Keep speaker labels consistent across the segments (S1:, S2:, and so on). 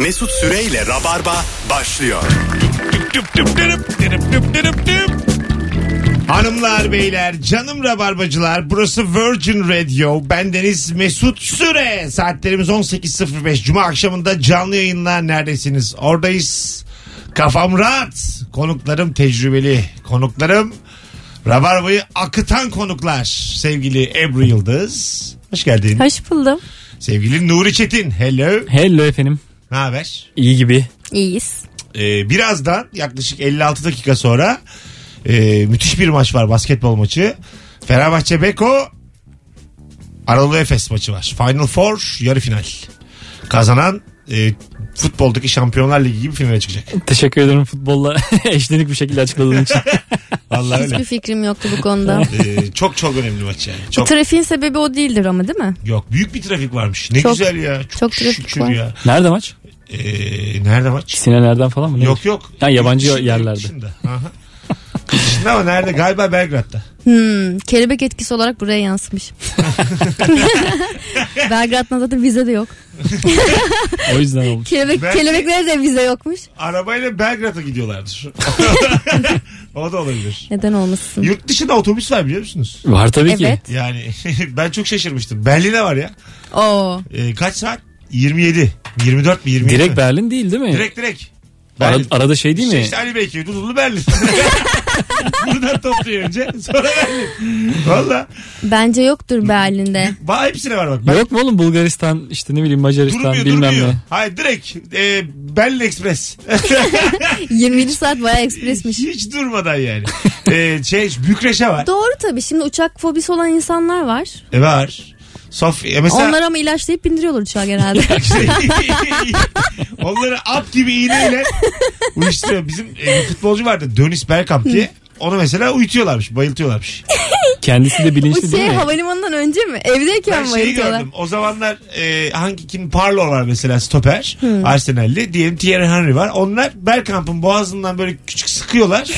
S1: Mesut Süreyle Rabarba başlıyor.
S2: Hanımlar beyler canım rabarbacılar burası Virgin Radio. Bendeniz Mesut Süre. Saatlerimiz 18.05 Cuma akşamında canlı yayınlar neredesiniz? Oradayız. Kafam rahat. Konuklarım tecrübeli konuklarım. Rabarba'yı akıtan konuklar. Sevgili Ebru Yıldız. Hoş geldin.
S3: Hoş buldum.
S2: sevgili Nuri Çetin. Hello.
S4: Hello efendim.
S2: Ne haber
S4: İyi gibi.
S3: İyiyiz.
S2: Ee, birazdan yaklaşık 56 dakika sonra e, müthiş bir maç var basketbol maçı. Fenerbahçe Beko Anadolu Efes maçı var. Final Four yarı final. Kazanan e, futboldaki Şampiyonlar Ligi gibi finale çıkacak.
S4: Teşekkür ederim futbolla eşlenik bir şekilde açıkladığın için.
S2: Vallahi
S3: Hiçbir
S2: öyle.
S3: fikrim yoktu bu konoda.
S2: Ee, çok çok önemli maç yani. Çok
S3: Trafiğin sebebi o değildir ama değil mi?
S2: yok büyük bir trafik varmış. Ne
S3: Çok-
S2: güzel ya. Çok,
S3: çok trafik
S2: şükür
S3: var.
S2: ya.
S4: Nerede maç?
S2: Ee, nerede maç?
S4: Sinelerden falan mı? Ne?
S2: Yok yok.
S4: Ha, yabancı
S2: Yurt dışında,
S4: yerlerde.
S2: Yurt dışında. Aha. Yurt dışında ama nerede? Galiba Belgrad'da.
S3: Hmm, kelebek etkisi olarak buraya yansımış. Belgrad'da zaten vize de yok.
S4: O yüzden olmuş.
S3: Kelebek,
S2: Belki-
S3: Kelebeklere de vize yokmuş.
S2: Arabayla Belgrad'a gidiyorlardır. o da olabilir.
S3: Neden olmasın?
S2: Yurt dışında otobüs var biliyor musunuz?
S4: Var tabii ki.
S3: Evet.
S2: Yani ben çok şaşırmıştım. Berlin'e var ya.
S3: Oo.
S2: Ee, kaç saat? 27. 24 mi 27
S4: Direkt
S2: mi?
S4: Berlin değil değil mi?
S2: Direkt direkt.
S4: Ara-
S2: Berlin.
S4: arada şey değil mi?
S2: işte Ali Beyköy, Dudullu Berlin. Buradan topluyor önce. Sonra Berlin. Valla.
S3: Bence yoktur Berlin'de.
S2: Ba hepsine var bak. Ben
S4: Yok mu oğlum Bulgaristan işte ne bileyim Macaristan
S2: durmuyor
S4: bilmem
S2: durmuyor.
S4: ne.
S2: Hayır direkt. E, Berlin Express.
S3: 27 saat bayağı ekspresmiş.
S2: Hiç durmadan yani. e, şey Bükreş'e var.
S3: Doğru tabii. Şimdi uçak fobisi olan insanlar var.
S2: E var. Sofya mesela
S3: Onlar ama ilaçlayıp bindiriyorlar uçağa genelde.
S2: Onları ap gibi iğneyle uyuşturuyor. Bizim e, bir futbolcu vardı Dönis Bergkamp diye. Onu mesela uyutuyorlarmış, bayıltıyorlarmış.
S4: Kendisi de
S3: Bu
S4: bilinçli
S3: şey
S4: değil mi?
S3: havalimanından önce mi? Evdeyken
S2: Ben
S3: mi
S2: şeyi
S3: bayıltıyorlar?
S2: gördüm. O zamanlar e, hangi kim Parlo var mesela stoper. Arsenal'li. Diyelim Thierry Henry var. Onlar Bergkamp'ın boğazından böyle küçük sıkıyorlar.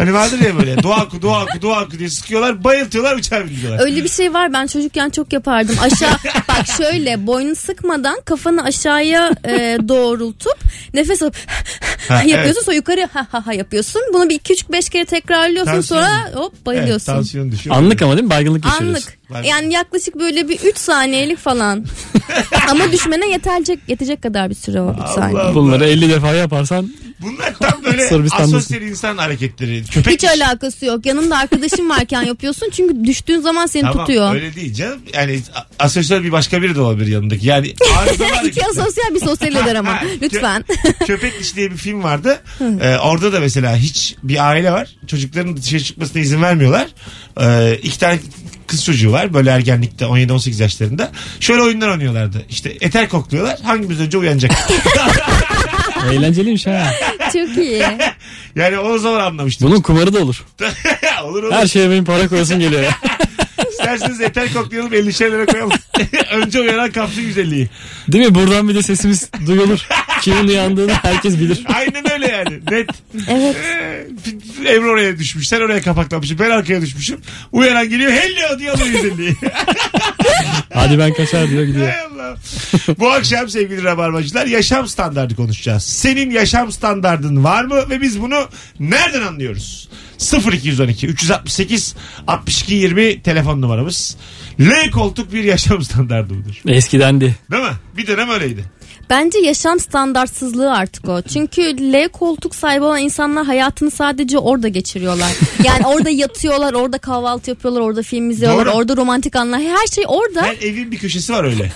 S2: Hani vardır ya böyle duaku duaku duaku diye sıkıyorlar. Bayıltıyorlar uçağa bindiriyorlar.
S3: Öyle bir şey var ben çocukken çok yapardım. Aşağı bak şöyle boynunu sıkmadan kafanı aşağıya e, doğrultup nefes alıp
S2: Ha,
S3: yapıyorsun
S2: evet.
S3: sonra yukarı ha ha ha yapıyorsun. Bunu bir iki üç beş kere tekrarlıyorsun
S2: Tansiyon-
S3: sonra hop
S2: Evet,
S3: bayılıyorsun.
S2: tansiyon düşüyor.
S4: Anlık ama değil mi? Baygınlık geçiriyorsun.
S3: Anlık. Yani yaklaşık böyle bir 3 saniyelik falan. Ama düşmene yetecek yetecek kadar bir süre o 3 saniye.
S2: Allah.
S4: Bunları 50 defa yaparsan
S2: Bunlar tam böyle asosyal insan hareketleri. Köpek
S3: Hiç alakası yok. Yanında arkadaşın varken yapıyorsun çünkü düştüğün zaman seni
S2: Tamam
S3: tutuyor.
S2: öyle değil canım. Yani asosyal bir başka biri de olabilir yanındaki. Yani
S3: İki asosyal bir sosyal eder ama lütfen.
S2: Köpek Dişi diye bir film vardı. Ee, orada da mesela hiç bir aile var. Çocukların dışarı çıkmasına izin vermiyorlar. Ee, iki tane kız çocuğu var. Böyle ergenlikte 17-18 yaşlarında. Şöyle oyunlar oynuyorlardı. İşte eter kokluyorlar. Hangimiz önce uyanacak?
S4: Eğlenceliymiş ha.
S3: Çok iyi.
S2: yani o zaman anlamıştım.
S4: Bunun kumarı da olur.
S2: olur olur.
S4: Her şeye benim para koyasın geliyor ya.
S2: İsterseniz eter koklayalım 50 lira koyalım. önce uyanan kapsın 150'yi.
S4: Değil mi? Buradan bir de sesimiz duyulur. Kimin uyandığını herkes bilir.
S2: Aynen öyle yani. Net.
S3: Evet.
S2: Ee, Emre oraya düşmüş. Sen oraya kapaklanmışsın. Ben arkaya düşmüşüm. Uyanan geliyor. Hello diye alıyor 150'yi.
S4: Hadi ben kaçar diyor gidiyor.
S2: Bu akşam sevgili rabarbacılar yaşam standardı konuşacağız. Senin yaşam standardın var mı ve biz bunu nereden anlıyoruz? 0212 368 62 20 telefon numaramız. L koltuk bir yaşam standardı mıdır?
S4: Eskidendi.
S2: Değil mi? Bir dönem öyleydi.
S3: Bence yaşam standartsızlığı artık o. Çünkü L koltuk sahibi olan insanlar hayatını sadece orada geçiriyorlar. Yani orada yatıyorlar, orada kahvaltı yapıyorlar, orada film izliyorlar,
S2: Doğru.
S3: orada romantik anlar. Her şey orada.
S2: Her evin bir köşesi var öyle.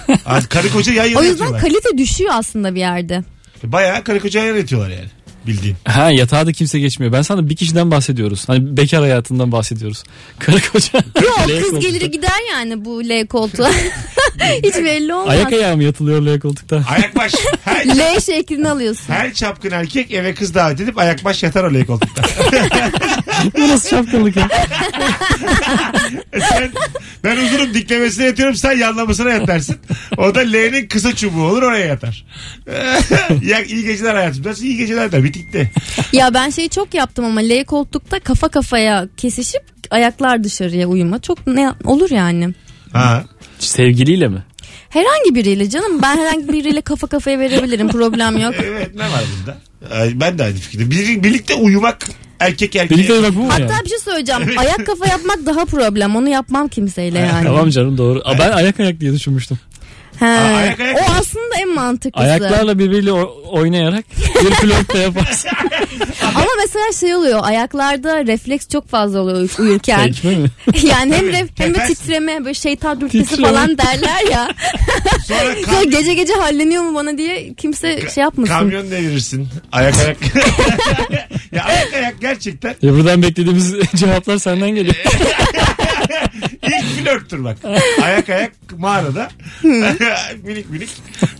S2: Karı koca yan yana
S3: O yüzden
S2: yatıyorlar.
S3: kalite düşüyor aslında bir yerde.
S2: Bayağı karı koca yan yana yatıyorlar yani. Bildiğin.
S4: Ha yatağa da kimse geçmiyor. Ben sana bir kişiden bahsediyoruz. Hani bekar hayatından bahsediyoruz. Karı koca.
S3: Yok kız
S4: koltukta.
S3: gelir gider yani bu L koltuğa. Hiç belli olmaz.
S4: Ayak ayağı mı yatılıyor L koltukta?
S2: Ayak baş. Her,
S3: L şeklini alıyorsun.
S2: her çapkın erkek eve kız davet edip ayak baş yatar o L koltukta.
S4: Bu nasıl şapkınlık ya?
S2: sen, ben uzurum diklemesine yatıyorum sen yanlamasına yatarsın. O da L'nin kısa çubuğu olur oraya yatar. ya iyi geceler hayatım. Nasıl iyi geceler der bitikte.
S3: Ya ben şeyi çok yaptım ama L koltukta kafa kafaya kesişip ayaklar dışarıya uyuma. Çok ne olur yani.
S2: Ha.
S4: Sevgiliyle mi?
S3: Herhangi biriyle canım. Ben herhangi biriyle kafa kafaya verebilirim. Problem yok.
S2: Evet ne var bunda? Ay, Ben de aynı fikirde. Bir, birlikte uyumak erkek erkeğe.
S4: Birlikte bak bu mu yani?
S3: Hatta bir şey söyleyeceğim. Ayak kafa yapmak daha problem. Onu yapmam kimseyle yani.
S4: Tamam canım doğru. Aa, ben ayak ayak diye düşünmüştüm.
S3: He.
S2: Aa, ayak ayak.
S3: O aslında en mantıklısı.
S4: Ayaklarla birbiriyle o- oynayarak bir flört de yaparsın.
S3: Ama mesela şey oluyor. Ayaklarda refleks çok fazla oluyor uy- uyurken.
S4: Tekme mi?
S3: yani hem ref, hem de titreme böyle şeytan
S4: Titreme.
S3: falan derler ya.
S2: Sonra kam-
S3: gece gece halleniyor mu bana diye kimse şey yapmasın.
S2: kamyon devirirsin. Ayak ayak. ya ayak ayak gerçekten
S4: Ya buradan beklediğimiz cevaplar senden geliyor.
S2: İlk flörttür bak. Ayak ayak mağarada. minik minik.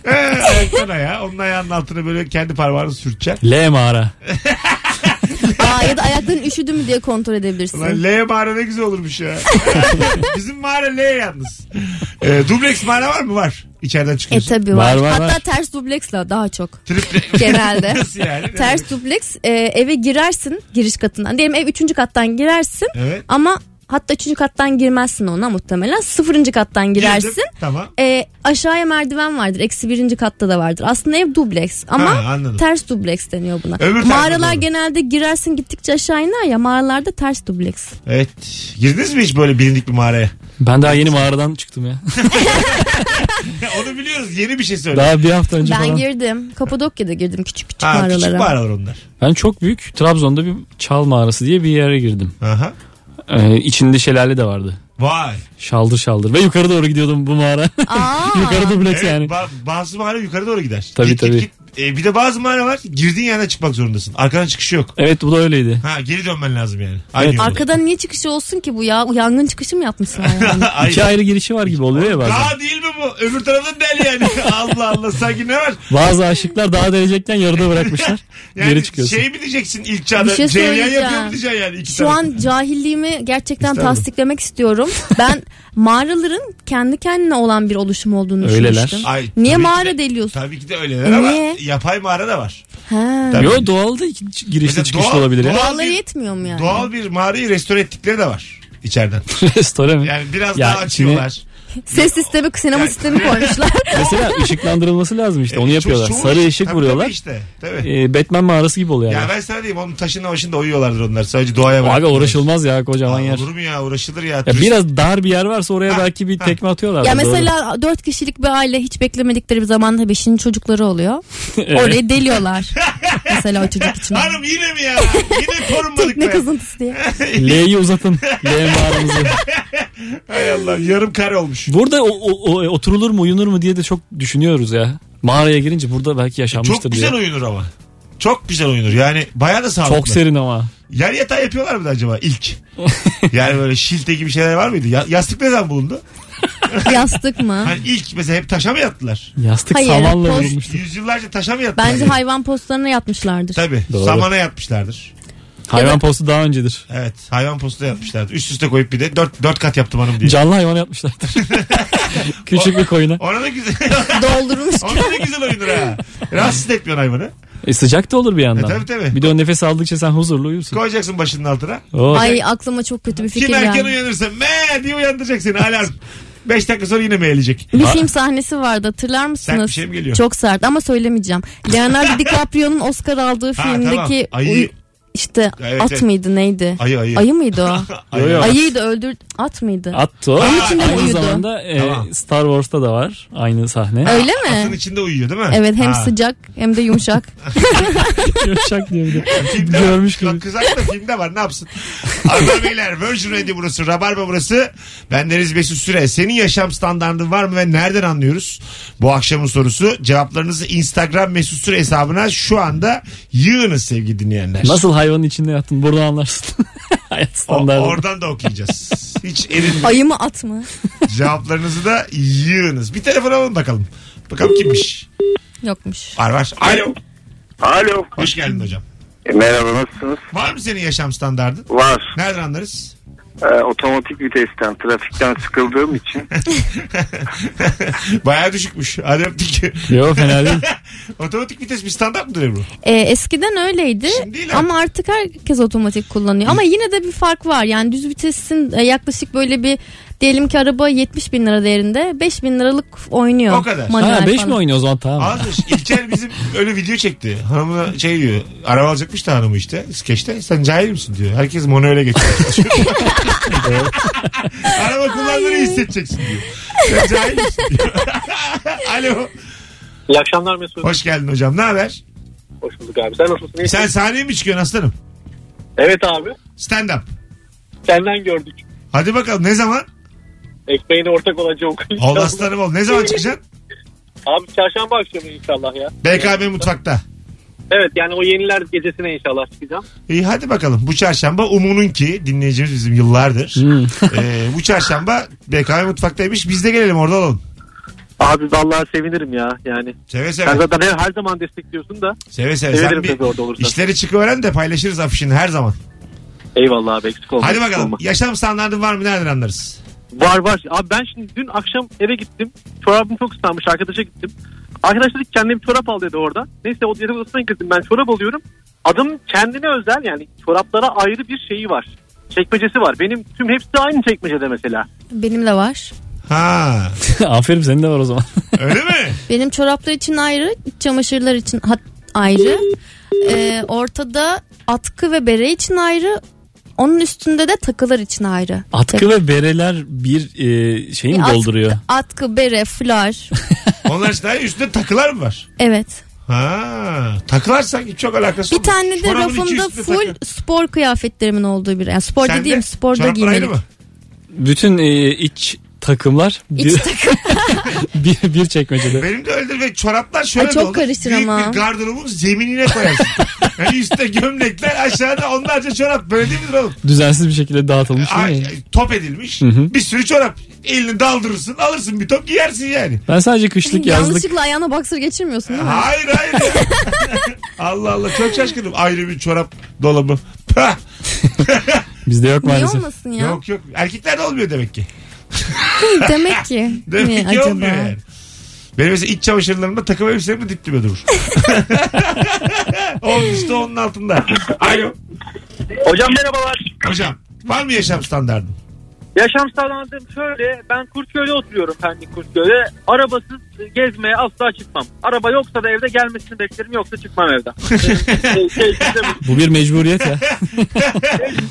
S2: Ee, ayaktan ayağa. Onun ayağının altına böyle kendi parmağını sürteceksin.
S4: L mağara.
S3: Aa, ya da ayakların üşüdü mü diye kontrol edebilirsin.
S2: Ulan L mağara ne güzel olurmuş ya. Bizim mağara L yalnız. Ee, dubleks mağara var mı? Var. İçeriden
S3: E
S2: çıkıyorsun.
S3: tabi var.
S4: Var, var,
S3: Hatta
S4: var.
S3: ters dubleksle daha çok.
S2: Triple.
S3: Genelde.
S2: Nasıl yani?
S3: Ters dubleks e, eve girersin giriş katından. Diyelim ev üçüncü kattan girersin
S2: Evet.
S3: ama hatta üçüncü kattan girmezsin ona muhtemelen. Sıfırıncı kattan girersin.
S2: Girdim. Tamam.
S3: E, aşağıya merdiven vardır. Eksi birinci katta da vardır. Aslında ev dubleks ama
S2: Ha, anladım.
S3: ters dubleks deniyor buna.
S2: Öbür
S3: Mağaralar
S2: doğru.
S3: genelde girersin gittikçe aşağı iner ya mağaralarda ters dubleks.
S2: Evet. Girdiniz mi hiç böyle bilindik bir mağaraya?
S4: Ben daha yeni mağaradan çıktım ya.
S2: Onu biliyoruz. Yeni bir şey söyle.
S4: Daha bir hafta önce
S3: Ben
S4: falan.
S3: girdim. Kapadokya'da girdim küçük küçük
S2: Ha,
S3: mağaralara.
S2: küçük mağaralar onlar.
S4: Ben çok büyük Trabzon'da bir çal mağarası diye bir yere girdim.
S2: Aha.
S4: Ee, içinde şelale de vardı.
S2: Vay.
S4: Şaldır şaldır. Ve yukarı doğru gidiyordum bu mağara.
S3: Aa,
S4: yukarı dubleks
S2: Evet,
S4: yani.
S2: ba- bazı mağara yukarı doğru gider.
S4: Tabii,
S2: Git, git,
S4: tabii.
S2: git. E, bir de bazı mağara var. Girdiğin yerden çıkmak zorundasın. Arkadan çıkışı yok.
S4: Evet bu da öyleydi.
S2: Ha geri dönmen lazım yani. Aynı
S4: Evet.
S2: yolda.
S3: Arkadan niye çıkışı olsun ki bu ya? Yangın çıkışı mı yapmışlar yani?
S2: Ay,
S4: İki ayrı girişi var gibi oluyor ya bazen.
S2: Dağ değil mi bu? Öbür tarafın del yani. Allah Allah sanki ne var?
S4: Bazı aşıklar dağa delecekken yarıda bırakmışlar.
S2: Yani
S4: Geri çıkıyorsun.
S2: şey mi diyeceksin ilk çağda?
S3: Bir şey
S2: Cereyan
S3: söyleyeceğim.
S2: yapıyor mu diyeceksin yani iki
S3: Şu
S2: taraf?
S3: an cahilliğimi gerçekten
S2: Estağfurullah.
S3: tasdiklemek istiyorum. Ben mağaraların kendi kendine olan bir oluşum olduğunu
S4: Öyleler.
S3: düşünmüştüm.
S2: Ay,
S3: Niye
S2: tabii ki
S3: mağara
S2: de-
S3: deliyorsun?
S2: Tabii ki de öyleler
S3: E
S2: ama
S3: niye?
S2: Yapay mağara da var.
S3: Ha.
S2: Tabii.
S4: Yo doğal da girişte
S2: Mesela
S4: çıkışta
S2: doğal-
S4: olabilir ya.
S2: doğal-
S3: Doğalları
S2: bir-
S3: yetmiyor mu yani?
S2: Doğal bir mağarayı restore ettikleri de var içeriden.
S4: Restore mi?
S2: Yani biraz
S4: Ya
S2: daha
S4: içine-
S2: açıyorlar.
S3: Ses sistemi, sinema
S2: Ya-
S3: sistemi koymuşlar.
S4: Mesela ışıklandırılması lazım işte onu yapıyorlar.
S2: çoğu-
S4: Sarı ışık
S2: tabii,
S4: vuruyorlar.
S2: Tabii işte. Tabii.
S4: Ee, Batman mağarası gibi oluyor
S2: Ya
S4: yani.
S2: ben sana diyeyim onun taşında başında uyuyorlardır onlar. Sadece doğaya bırakıyorlar.
S4: uğraşılmaz ya kocaman
S2: Aa,
S4: yer.
S2: Olur mu ya uğraşılır ya.
S4: Ya
S2: Turist-
S4: biraz dar bir yer varsa oraya
S2: Ha,
S4: belki bir
S2: ha.
S4: tekme atıyorlar.
S3: ya mesela dört kişilik bir aile hiç beklemedikleri bir zamanda beşinci çocukları oluyor.
S4: Evet.
S3: Orayı deliyorlar. mesela o çocuk için.
S2: Hanım yine mi ya? Yine korunmadık
S3: Tekne
S2: be.
S3: kazıntısı diye.
S4: L'yi uzatın. L mağaramızı.
S2: Hay Allah yarım kare olmuş.
S4: Burada o, o- o- oturulur mu uyunur mu diye de çok düşünüyoruz ya. Mağaraya girince burada belki yaşanmıştır
S2: Çok güzel
S4: diye.
S2: uyunur ama. Çok güzel uyunur. Yani bayağı da sağlıklı.
S4: Çok serin ama.
S2: Yer yatağı yapıyorlar mı acaba ilk? yani böyle şilte gibi şeyler var mıydı? Ya, yastık ne zaman bulundu?
S3: Yastık mı?
S2: Hani ilk mesela hep taşa mı yattılar?
S4: Yastık
S3: Hayır,
S4: samanla
S3: post-.
S2: Yüzyıllarca taşa mı yattılar?
S3: Bence hayvan postlarına yatmışlardır.
S2: Tabii.
S4: Doğru.
S2: Samana yatmışlardır.
S4: Hayvan postu daha öncedir.
S2: Evet. Hayvan postu yatmışlardır. Üst üste koyup bir de dört, dört kat yaptım hanım diye.
S4: Canlı hayvan yapmışlardır. Küçük bir koyuna.
S2: Ona da güzel.
S3: Doldurmuş.
S2: Ona da güzel oyunur ha. Rahatsız etmiyorsun hayvanı.
S4: E sıcak da olur bir yandan.
S2: E, tabii, tabii.
S4: Bir de o nefes aldıkça sen huzurlu uyursun.
S2: Koyacaksın başının altına.
S4: Oh.
S3: Ay aklıma çok kötü bir fikir
S2: Kim erken
S3: geldi.
S2: uyanırsa me diye uyandıracak seni alarm. Beş dakika sonra yine meylecek.
S3: Bir film sahnesi vardı hatırlar mısınız?
S2: Sert bir şey mi geliyor?
S3: Çok sert ama söylemeyeceğim. Leonardo DiCaprio'nun Oscar aldığı
S2: Ha,
S3: filmdeki
S2: tamam. Ayı-
S3: işte
S2: Evet,
S3: at
S2: evet.
S3: mıydı neydi?
S2: Ayı ayı.
S3: mıydı o?
S2: Ayı.
S4: Yo, yo.
S3: Ayıydı öldür at mıydı?
S4: At o.
S2: Onun
S3: içinde
S4: Aynı
S3: uyudu?
S4: zamanda e,
S2: Tamam.
S4: Star Wars'ta da var aynı sahne.
S3: Öyle
S2: Atın
S3: mi?
S2: içinde uyuyor değil mi?
S3: Evet hem
S2: Ha.
S3: sıcak hem de yumuşak.
S4: Yumuşak diye bir de.
S2: Filmde
S4: Görmüş
S2: var.
S4: gibi.
S2: Kızak da filmde var ne yapsın? Arda Beyler Virgin Radio burası. Rabarba burası. Ben Deniz Mesut Süre. Senin yaşam standartın var mı ve nereden anlıyoruz? Bu akşamın sorusu. Cevaplarınızı Instagram Mesut Süre hesabına şu anda yığınız sevgili dinleyenler.
S4: Nasıl hayvanın içinde yattın buradan anlarsın. Hayat
S2: O-
S4: standartı.
S2: oradan da okuyacağız. Hiç erinmeyin.
S3: Ayı mı at mı?
S2: Cevaplarınızı da yığınız. Bir telefon alalım bakalım. Bakalım kimmiş?
S3: Yokmuş.
S2: Var var. Alo.
S5: Alo.
S2: Hoş geldin hocam.
S5: E, merhaba nasılsınız?
S2: Var mı senin yaşam standardın?
S5: Var.
S2: Nereden anlarız?
S5: Ee, otomatik vitesten trafikten sıkıldığım için
S2: Baya düşükmüş. Hadi öptük.
S4: Yok fena değil.
S2: Otomatik vites bir standart mıdır Ebru?
S3: Ee, eskiden öyleydi
S2: Şimdi değil
S3: ama artık herkes otomatik kullanıyor. Ama yine de bir fark var. Yani düz vitesin e, yaklaşık böyle bir diyelim ki araba 70 bin lira değerinde 5 bin liralık oynuyor.
S2: O kadar.
S3: manuel
S4: Ha 5
S3: falan.
S4: mi oynuyor o zaman tamam.
S2: Azmış. İlker bizim öyle video çekti. Hanımına şey diyor. Araba alacakmış da hanımı işte. Skeçte. Sen cahil misin diyor. Herkes manuele geçiyor. Araba kullandığını hissedeceksin diyor. Sen cahil misin diyor. Alo.
S6: İyi akşamlar Mesut.
S2: Hoş geldin hocam. Ne haber?
S6: Hoş bulduk abi. Sen nasılsın? İyisin?
S2: Sen sahneye mi çıkıyorsun aslanım?
S6: Evet abi.
S2: Stand up.
S6: Senden gördük.
S2: Hadi bakalım ne zaman?
S6: Ekmeğine ortak olacak okuyun.
S2: Ol aslanım ol. Ne zaman çıkacaksın?
S6: Abi çarşamba akşamı inşallah ya.
S2: BKM mutfakta.
S6: Evet yani o yeniler gecesine inşallah çıkacağım.
S2: İyi hadi bakalım. Bu çarşamba Umu'nun ki dinleyicimiz bizim yıllardır.
S4: Hmm.
S2: Ee, bu çarşamba BKM mutfaktaymış. Biz de gelelim orada olalım.
S6: Abi vallahi sevinirim ya yani.
S2: Seve
S6: Sen
S2: seve.
S6: zaten her, her zaman destekliyorsun da.
S2: Seve seve. Sen bir
S6: orada olursan.
S2: işleri çıkıveren de paylaşırız afişini her zaman.
S6: Eyvallah abi eksik olma.
S2: Hadi bakalım.
S6: olma.
S2: Yaşam standartın var mı? Nereden anlarız?
S6: Var var. Abi ben şimdi dün akşam eve gittim. Çorabım çok ıslanmış. Arkadaşa gittim. Arkadaş dedi kendine bir çorap al dedi orada. Neyse o yatak odasına girdim. Ben çorap alıyorum. Adım kendine özel yani çoraplara ayrı bir şeyi var. Çekmecesi var. Benim tüm hepsi aynı çekmecede mesela.
S3: Benim de var.
S2: Ha.
S4: Aferin senin de var o zaman.
S2: Öyle mi?
S3: Benim çoraplar için ayrı, iç çamaşırlar için hat- ayrı. Ee, ortada atkı ve bere için ayrı. Onun üstünde de takılar için ayrı.
S4: Atkı ve bereler bir e, şeyi mi
S3: At-
S4: dolduruyor?
S3: Atkı, bere, fular.
S2: Onlar işte üstünde takılar mı var?
S3: evet.
S2: Ha. Takılar sanki çok alakası
S3: Bir
S2: olmaz.
S3: tane de
S2: Çorabın iki
S3: rafımda
S2: üstünde
S3: full
S2: takı.
S3: spor kıyafetlerimin olduğu bir. Yani spor
S2: Sende
S3: dediğim sporda
S2: çoraplar ayrı
S3: giymelik.
S2: mı?
S4: Bütün e, iç takımlar
S3: İç takım.
S4: bir, bir çekmecede.
S2: Benim de öyledir ve çoraplar şöyle
S3: Ay,
S2: de
S3: çok
S2: olur.
S3: karışır
S2: Büyük
S3: ama.
S2: bir gardırobun zeminine koyarsın. yani üstte gömlekler aşağıda onlarca çorap. Böyle değil midir oğlum?
S4: Düzensiz bir şekilde dağıtılmış değil mi?
S2: top edilmiş.
S4: hı.
S2: Bir sürü çorap. Elini daldırırsın alırsın bir top giyersin yani.
S4: Ben sadece kışlık yazlık
S3: Yanlışlıkla ayağına boxer geçirmiyorsun değil mi?
S2: Hayır hayır. Allah Allah çok şaşkınım. Ayrı bir çorap dolabı.
S4: Bizde yok
S3: Niye
S4: maalesef.
S3: olmasın ya?
S2: Yok yok. Erkeklerde olmuyor demek ki.
S3: Demek ki.
S2: Demek
S3: Niye
S2: ki
S3: acaba?
S2: olmuyor yani. Benim mesela iç çamaşırlarımda takım elbiselerim de dip dibe durur. onun üstü onun altında. Alo.
S6: Hocam merhabalar.
S2: Hocam var mı yaşam standartın?
S6: Yaşam standartım şöyle. Ben Kurtköy'de oturuyorum Pendik Kurtköy'de. Arabasız gezmeye asla çıkmam. Araba yoksa da evde gelmesini beklerim yoksa çıkmam evden. Şey, şey, şey,
S4: Bu bir mecburiyet ya.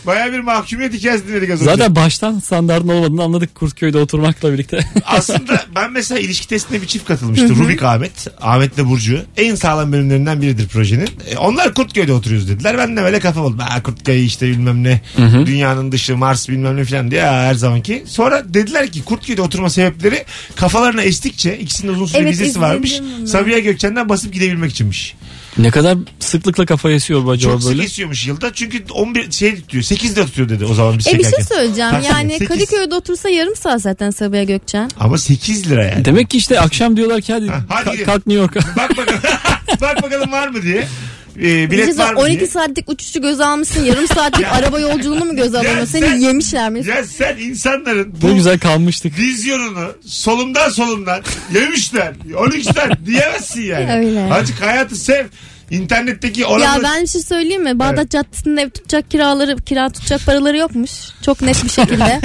S2: Baya bir mahkumiyet hikayesi dinledik az önce.
S4: Zaten baştan standartın olmadığını anladık Kurtköy'de oturmakla birlikte.
S2: Aslında ben mesela ilişki testine bir çift katılmıştı. Rubik Ahmet. Ahmet'le Burcu. En sağlam bölümlerinden biridir projenin. E, onlar Kurtköy'de oturuyoruz dediler. Ben de böyle kafa oldum. Ha, Kurtköy işte bilmem ne. Dünyanın dışı Mars bilmem ne falan diye her zamanki. Sonra dediler ki Kurtköy'de oturma sebepleri kafalarına estikçe ikisinin uzun süre
S3: Evet,
S2: vizesi
S3: izledim
S2: varmış. Sabiha Gökçen'den basıp gidebilmek içinmiş.
S4: ne kadar sıklıkla kafa esiyor bu acaba
S2: Çok sık
S4: böyle?
S2: esiyormuş yılda. Çünkü 11 şey tutuyor. 8 de tutuyor dedi o zaman biz
S3: E bir şey söyleyeceğim.
S2: Takside.
S3: Yani
S2: Sekiz.
S3: Kadıköy'de otursa yarım saat zaten Sabiha Gökçen.
S2: Ama 8 lira yani.
S4: Demek ki işte akşam diyorlar ki hadi,
S2: Ha, hadi
S4: kalk New York'a.
S2: Bak bakalım. Bak bakalım var mı diye. Ee,
S3: Bir şey
S2: bilet var mı
S3: 12
S2: diye.
S3: saatlik uçuşu göze almışsın. Yarım saatlik araba yolculuğunu mu göze alıyorsun?
S2: sen-
S3: Seni yemişler mi?
S2: Ya sen insanların
S4: Ne
S2: bu
S4: güzel kalmıştık.
S2: vizyonunu solumdan solumdan yemişler. 12'den diyemezsin yani.
S3: Öyle.
S2: Azıcık hayatı sev. İnternetteki
S3: Ya
S2: oranı...
S3: ben bir şey söyleyeyim mi? Bağdat Caddesi'nde ev tutacak kiraları, kira tutacak paraları yokmuş. Çok net bir şekilde.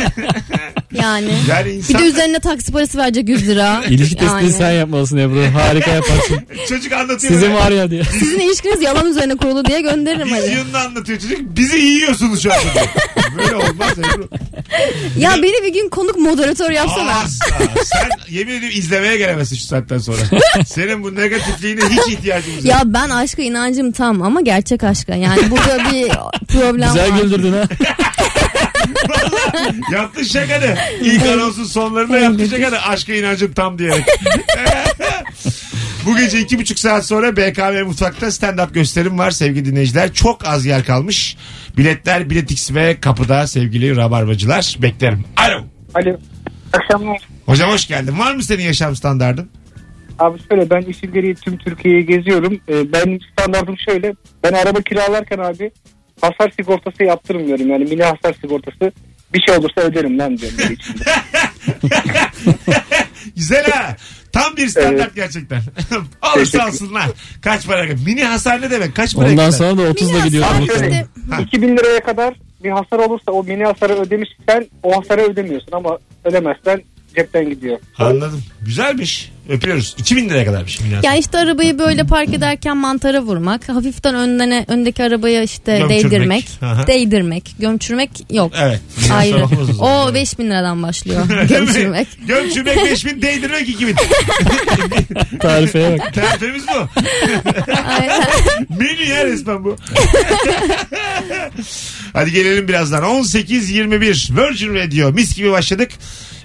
S3: yani.
S2: Yani
S3: Bir
S2: insan...
S3: de üzerine taksi parası verecek 100 lira.
S4: İlişki testini
S3: Yani.
S4: sen yapmalısın Ebru. Harika yaparsın.
S2: Çocuk anlatıyor.
S4: Sizin var ya diye.
S3: Sizin ilişkiniz yalan üzerine kurulu diye gönderirim hadi.
S2: Vizyonunu anlatıyor çocuk. Bizi yiyorsunuz şu anda. Böyle olmaz Ebru.
S3: Ya beni bir gün konuk moderatör yapsana.
S2: Asla. Sen yemin ediyorum izlemeye gelemezsin şu saatten sonra. Senin bu negatifliğine hiç ihtiyacımız yok.
S3: Ya ben aşka inancım tam ama gerçek aşka. Yani burada bir problem
S4: Güzel
S3: var.
S4: güldürdün ha.
S2: Yaptın şakanı. İlk anonsun sonlarında yaptın şakanı. Aşka inancım tam diyerek. Bu gece iki buçuk saat sonra BKM Mutfak'ta stand-up gösterim var sevgili dinleyiciler. Çok az yer kalmış. Biletler Biletix ve kapıda sevgili rabarbacılar. Beklerim. Alo.
S7: Alo. Akşamlar.
S2: Hocam hoş geldin. Var mı senin yaşam standardın?
S7: Abi şöyle ben işim gereği tüm Türkiye'yi geziyorum. Ee, ben standartım şöyle. Ben araba kiralarken abi hasar sigortası yaptırmıyorum. Yani mini hasar sigortası. Bir şey olursa öderim lan diyorum böyle içimde.
S2: Güzel ha. Tam bir standart gerçekten. Olursa
S7: Teşekkür-
S2: alsınlar. Kaç para? Mini hasar ne demek? Kaç para?
S4: Ondan
S2: gider?
S4: sonra da 30 da gidiyor.
S3: Abi
S4: muhtemelen.
S3: işte-
S2: Ha.
S7: 2000 liraya kadar bir hasar olursa o mini hasarı ödemişsen o hasarı ödemiyorsun ama ödemezsen cepten gidiyor.
S2: Anladım. Güzelmiş. Öpüyoruz. 2000 liraya kadarmış hasar.
S3: Ya işte arabayı böyle park ederken mantara vurmak, hafiften öndene öndeki arabaya işte
S2: Gömçürmek.
S3: değdirmek,
S2: Aha.
S3: değdirmek, gömçürmek yok.
S2: Evet.
S3: Ayrı. O 5000 liradan başlıyor. Gömçürmek.
S2: Gömçürmek 5000 değdirmek 2000.
S4: Tarifeye bak.
S2: Tertemiz bu.
S3: Aynen.
S2: Menü ya resmen bu. Hadi gelelim birazdan. 18.21 Virgin Radio mis gibi başladık.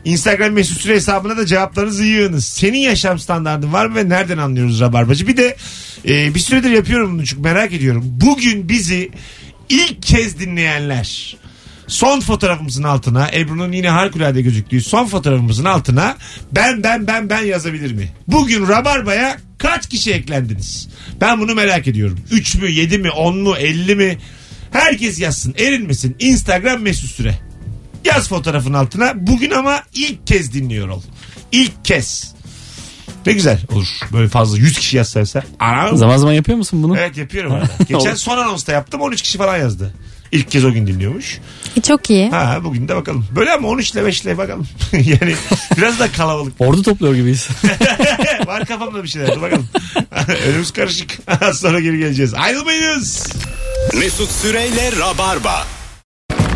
S2: Instagram mesut süre hesabına da cevaplarınızı yığınız. Senin yaşam standartın var mı ve nereden anlıyoruz Rabarbacı? Bir de e, bir süredir yapıyorum bunu çünkü merak ediyorum. Bugün bizi ilk kez dinleyenler son fotoğrafımızın altına Ebru'nun yine harikulade gözüktüğü son fotoğrafımızın altına ben ben ben ben yazabilir mi? Bugün Rabarba'ya kaç kişi eklendiniz? Ben bunu merak ediyorum. 3 mü 7 mi 10 mu 50 mi? Herkes yazsın erinmesin. Instagram mesut süre. Yaz fotoğrafın altına. Bugün ama ilk kez dinliyor ol. İlk kez. Ne güzel olur. Böyle fazla 100 kişi yazsa. Anam.
S4: Zaman zaman yapıyor musun bunu?
S2: Evet yapıyorum arada. Geçen son anonsta yaptım 13 kişi falan yazdı. İlk kez o gün dinliyormuş.
S3: E, Çok iyi.
S2: Ha bugün de bakalım. Böyle ama 13 ile 5 ile bakalım. yani biraz da kalabalık.
S4: Ordu topluyor gibiyiz.
S2: Var kafamda bir şeyler. Dur bakalım. Önümüz karışık. Az Sonra geri geleceğiz. Ayrılmayınız.
S1: Mesut Süreyle Rabarba.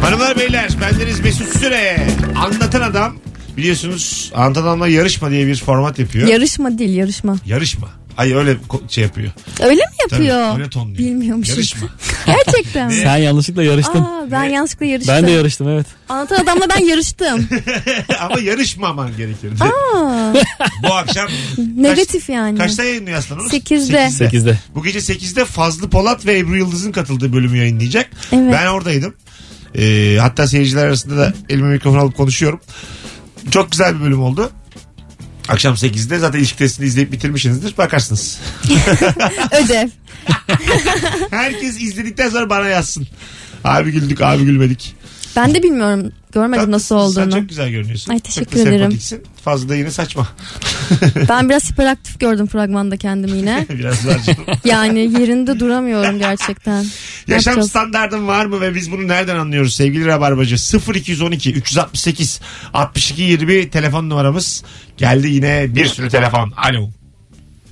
S2: Hanımlar beyler bendeniz Mesut Süre. Anlatan adam biliyorsunuz Anlatan Adam'la yarışma diye bir format yapıyor.
S3: Yarışma değil yarışma.
S2: yarışma. Ay öyle ko- şey yapıyor.
S3: Öyle mi
S2: Tabii,
S3: yapıyor?
S2: öyle tonluyor.
S3: Bilmiyormuşum.
S2: Yarışma.
S3: Gerçekten mi?
S4: Sen yanlışlıkla yarıştın.
S3: Aa, ben yanlışlıkla yarıştım.
S4: Ben de yarıştım evet.
S3: Anlatan adamla ben yarıştım.
S2: Ama yarışmaman gerekiyor.
S3: Aa,
S2: Bu akşam
S3: negatif yani.
S2: kaçta yayınlıyor onu?
S3: Sekizde.
S4: Sekizde.
S2: Bu gece 8'de Fazlı Polat ve Ebru Yıldız'ın katıldığı bölümü yayınlayacak.
S3: Evet.
S2: Ben oradaydım. Ee, hatta seyirciler arasında da elime mikrofon alıp konuşuyorum. Çok güzel bir bölüm oldu. Akşam 8'de zaten ilişki testini izleyip bitirmişsinizdir. Bakarsınız.
S3: Ödev.
S2: Herkes izledikten sonra bana yazsın. Abi güldük, abi gülmedik.
S3: Ben de bilmiyorum. Görmedim nasıl
S2: Tatlısın,
S3: olduğunu.
S2: Sen çok güzel görünüyorsun.
S3: Ay, teşekkür
S2: Çok
S3: ederim.
S2: sempatiksin. Fazla da yine saçma.
S3: Ben biraz hiperaktif gördüm fragmanda kendimi yine.
S2: Biraz.
S3: Yani yerinde duramıyorum gerçekten.
S2: Yaşam
S3: yapacağız?
S2: standardın var mı ve biz bunu nereden anlıyoruz sevgili Rabarbacı? 0212 368 62 20 telefon numaramız. Geldi yine bir sürü telefon. Alo.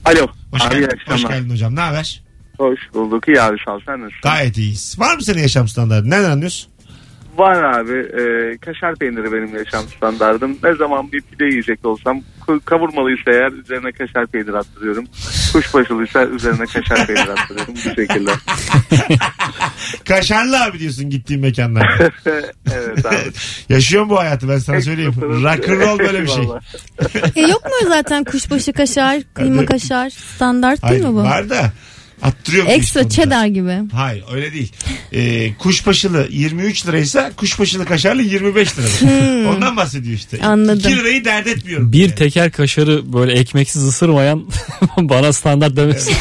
S5: Alo.
S2: Hoş,
S5: abi
S2: geldin, hoş geldin hocam. Ne haber?
S5: Hoş bulduk. İyi abi sağ ol. Sen nasılsın?
S2: Gayet iyiyiz. Var mı senin yaşam standartın? Nereden anlıyorsun?
S5: Var abi. E, kaşar peyniri benim yaşam standardım. Ne zaman bir pide yiyecek olsam kavurmalıysa eğer üzerine kaşar peynir attırıyorum. Kuşbaşılıysa üzerine kaşar peynir attırıyorum. Bu şekilde.
S2: Kaşarlı abi diyorsun gittiğin mekanlarda.
S5: evet abi.
S2: Yaşıyorum bu hayatı ben sana söyleyeyim. Rock'n'roll böyle bir şey.
S3: E yok mu zaten kuşbaşı kaşar, kıyma kaşar standart değil
S2: Hayır,
S3: mi bu?
S2: var da attırıyor.
S3: Ekstra cheddar gibi.
S2: Hayır öyle değil. Ee, kuşbaşılı 23 liraysa kuşbaşılı kaşarlı 25 lira. Ondan bahsediyor işte.
S3: Hmm. Anladım.
S2: 2 lirayı dert etmiyorum.
S4: Bir
S2: Yani.
S4: teker kaşarı böyle ekmeksiz ısırmayan bana standart demesin.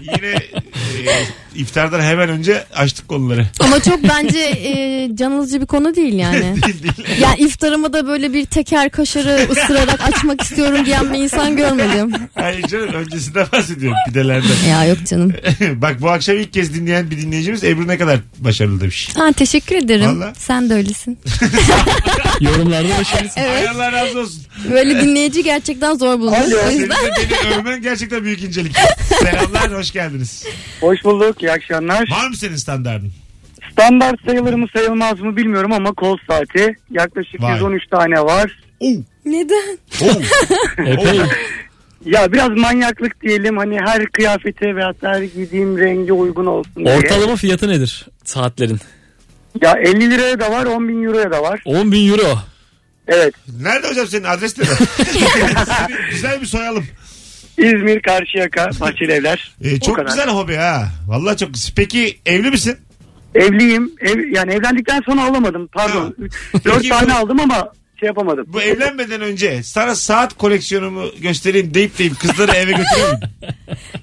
S2: Yine e, iftardan hemen önce açtık konuları.
S3: Ama çok bence e, can alıcı bir konu değil yani.
S2: değil değil.
S3: Yani iftarıma da böyle bir teker kaşarı ısırarak açmak istiyorum diyen bir insan görmedim.
S2: Hayır canım öncesinden bahsediyorum pidelerden.
S3: Ya yok canım.
S2: Bak bu akşam ilk kez dinleyen bir dinleyicimiz Ebru ne kadar başarılı demiş.
S3: Ha, teşekkür ederim.
S2: Vallahi.
S3: Sen de öylesin.
S4: Yorumlarda başarılısın.
S3: Evet.
S2: Ay Allah razı olsun.
S3: Böyle dinleyici gerçekten zor bulunur. O
S2: Senin
S3: yüzden
S2: beni övmen gerçekten büyük incelik. Selamlar hoş geldiniz.
S7: Hoş bulduk. İyi akşamlar.
S2: Var mı senin standardın?
S7: Standart sayılır mı sayılmaz mı bilmiyorum ama kol saati yaklaşık
S2: Vay.
S7: 113 tane var.
S2: Oo,
S3: neden?
S2: oo.
S4: Epey.
S7: Ya biraz manyaklık diyelim hani her kıyafete ve hatta her giydiğim renge uygun olsun diye.
S4: Ortalama fiyatı nedir saatlerin?
S7: Ya 50 liraya da var 10 bin euroya da var.
S4: 10 bin euro.
S7: Evet
S2: Nerede hocam senin adres? Seni güzel bir soyalım.
S7: İzmir Karşıyaka Bahçeli Evler.
S2: Ee,
S7: O
S2: çok
S7: kadar.
S2: güzel hobi ha. Vallahi çok Peki evli misin?
S7: Evliyim. Ev, yani evlendikten sonra alamadım. Pardon.
S2: Ha.
S7: 4
S2: Peki
S7: tane
S2: bu-
S7: aldım ama şey yapamadım.
S2: Bu evlenmeden önce sana saat koleksiyonumu göstereyim deyip deyip kızları eve götürüyor muydun?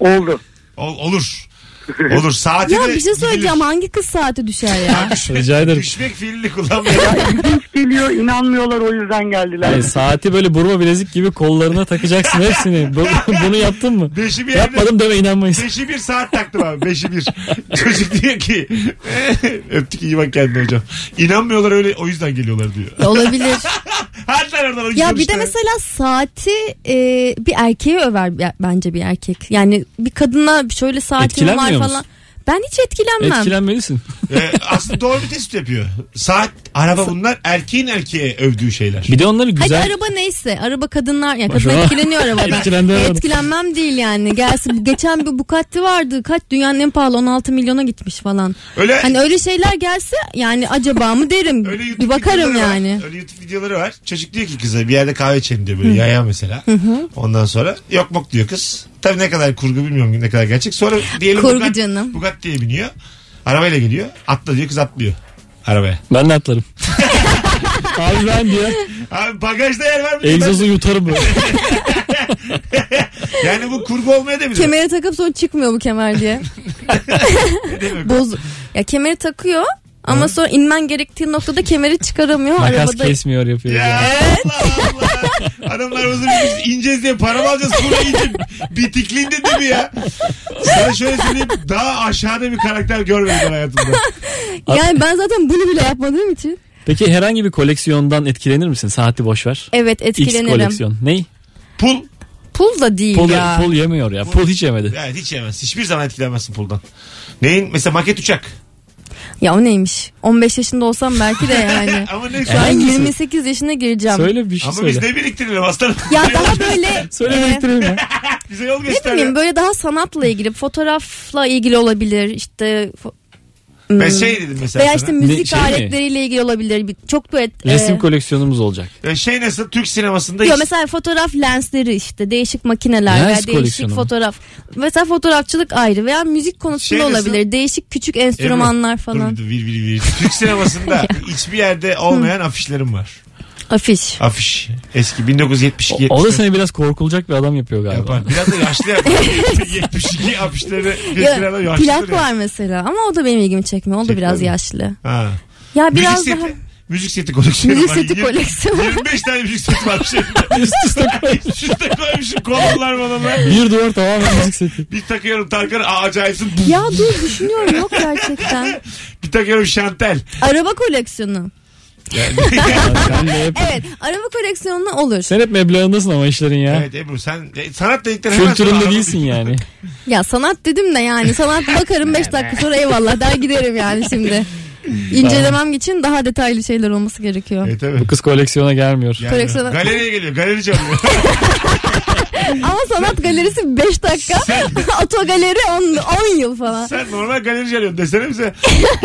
S7: Oldu.
S2: Ol- olur. Olur saati
S3: Ya
S2: de
S3: bir şey söyleyeceğim hangi kız saati düşer ya?
S4: Rica ederim.
S2: Düşmek fiilini kullanmıyor.
S8: İlginç geliyor inanmıyorlar o yüzden geldiler.
S4: Yani saati böyle burma bilezik gibi kollarına takacaksın hepsini. Bu- bunu yaptın mı?
S2: Beşi bir
S4: Yapmadım deme inanmayız.
S2: Beşi bir saat taktım abi. Beşi bir. Çocuk diyor ki öptük iyi bak kendine hocam. İnanmıyorlar öyle o yüzden geliyorlar diyor.
S3: Olabilir.
S2: Hadi lan oradan
S3: Ya bir de mesela saati e, bir erkeğe över b- bence bir erkek. Yani bir kadına şöyle saatim var
S4: Etkilenmiyor
S3: falan.
S4: musun?
S3: Ben hiç etkilenmem.
S2: e,
S4: Etkilenmelisin.
S2: aslında doğru bir tespit yapıyor. Saat, araba bunlar erkeğin erkeğe övdüğü şeyler.
S4: Bir de onları
S3: Hadi
S4: güzel...
S3: araba neyse. Araba kadınlar yani kadın etkileniyor arabadan. Etkilenmem değil yani. Gelsin geçen bir Bugatti vardı. Kaç dünyanın en pahalı 16 milyona gitmiş falan.
S2: Öyle
S3: Hani öyle şeyler gelse yani acaba mı derim.
S2: Öyle YouTube
S3: bir bakarım
S2: videoları
S3: yani.
S2: Var. Öyle YouTube videoları var. Çocuk diyor ki kıza bir yerde kahve içelim diyor böyle yaya mesela. Ondan sonra yok mok diyor kız. Tabii ne kadar kurgu bilmiyorum ne kadar gerçek. Sonra diyelim
S3: Kurgu
S2: Bugatti-
S3: canım.
S2: Bugatti'ye biniyor. Arabayla geliyor. Atla diyor kız atlıyor. Arabaya.
S4: Ben de atlarım. Abi ben diyor.
S2: Abi bagajda yer var mı?
S4: Egzozu yutarım böyle.
S2: Yani bu kurgu olmaya da bilir.
S3: Kemeri takıp sonra çıkmıyor bu kemer diye.
S2: Ne demek?
S3: Boz. Ya kemeri takıyor ama sonra inmen gerektiği noktada kemeri çıkaramıyor.
S4: Makas
S3: Arabada
S4: kesmiyor yapıyor.
S2: Ya Allah Allah. Adamlar uzun biz ineceğiz diye para mı alacağız? Buraya iyice bitikliğinde değil mi ya? Sana şöyle söyleyeyim daha aşağıda bir karakter görmedim hayatımda.
S3: yani ben zaten bunu bile yapmadığım için.
S4: Peki herhangi bir koleksiyondan etkilenir misin? Saati boş ver.
S3: Evet
S4: X
S3: etkilenirim.
S4: koleksiyon. Ney?
S2: Pul.
S3: Pul da değil
S4: Pul,
S3: ya.
S4: pul yemiyor ya. Pul hiç yemedi.
S2: Evet hiç yemez. Hiçbir zaman etkilenmezsin puldan. Neyin? Mesela maket uçak.
S3: Ya o neymiş? 15 yaşında olsam belki de yani.
S2: Ama ne?
S3: Ben
S4: Hangisi?
S3: 28 yaşına gireceğim.
S4: Söyle bir şey
S2: Ama
S4: söyle.
S2: biz ne biriktirelim aslanım?
S3: Ya daha böyle
S4: Söyle
S3: e,
S4: biriktirelim ya.
S2: Bize yol
S3: ne
S2: göster.
S3: bileyim
S2: ya.
S3: böyle daha sanatla ilgili, fotoğrafla ilgili olabilir. İşte fo-
S2: Ben
S3: Hmm.
S2: şey dedim mesela
S3: veya
S2: sana.
S3: işte müzik
S4: şey mi?
S3: aletleriyle ilgili olabilir. Bir- Çok böyle
S4: Resim
S3: e,
S4: koleksiyonumuz olacak.
S2: E, Şey nasıl Türk sinemasında
S3: Yok
S2: hiç-
S3: mesela fotoğraf lensleri işte değişik makineler
S4: Lens
S3: veya değişik
S4: koleksiyonu mu?
S3: fotoğraf. Mesela fotoğrafçılık ayrı veya müzik konusunda
S2: Şey nasıl?
S3: olabilir. Değişik küçük enstrümanlar
S2: Ebru,
S3: falan.
S2: Dur, dur, vir, vir, vir. Türk sinemasında hiçbir yerde olmayan afişlerim var.
S3: Afiş.
S2: Afiş. Eski 1972
S4: O, o da
S2: 74
S4: seni biraz korkulacak bir adam yapıyor galiba.
S2: yapar. Biraz da yaşlı yapar. 72 afişleri bir
S3: Ya,
S2: sırada yaşlı.
S3: plak
S2: duruyor.
S3: var mesela ama o da benim ilgimi çekmiyor. O da biraz
S2: mi?
S3: yaşlı.
S2: Ha.
S3: Ya biraz
S2: müzik
S3: daha
S2: seti. Müzik seti koleksiyonu
S3: Müzik
S2: var.
S3: seti
S2: Yirmi-
S3: koleksiyonu.
S2: 25 tane müzik seti var. Şey. Üst üste koymuşum. Üst üste koymuşum. Kolonlar molonlar.
S4: Bir duvar tamamen müzik seti.
S2: Bir takıyorum Tarkan aa, acayipsin.
S3: ya dur düşünüyorum yok gerçekten.
S2: Bir takıyorum Şantel.
S3: Araba koleksiyonu.
S2: Yani,
S4: Sen de hep,
S3: Evet araba koleksiyonu olur.
S4: sen hep meblağındasın ama işlerin ya.
S2: evet Ebru sen e, sanat dedikten hemen sonra
S4: Kültüründe
S2: araba-
S4: değilsin yani.
S3: Ya sanat dedim de yani sanat bakarım 5 dakika sonra eyvallah der giderim yani şimdi. İncelemem için daha detaylı şeyler olması gerekiyor.
S2: Evet evet.
S4: Bu kız koleksiyona gelmiyor.
S2: Yani,
S3: Koleksiyona-
S2: Galeriye geliyor. Galerici alıyor.
S3: Ama sanat galerisi 5 dakika, oto galeri 10 yıl falan.
S2: Sen normal galerici alıyorsun desene bize.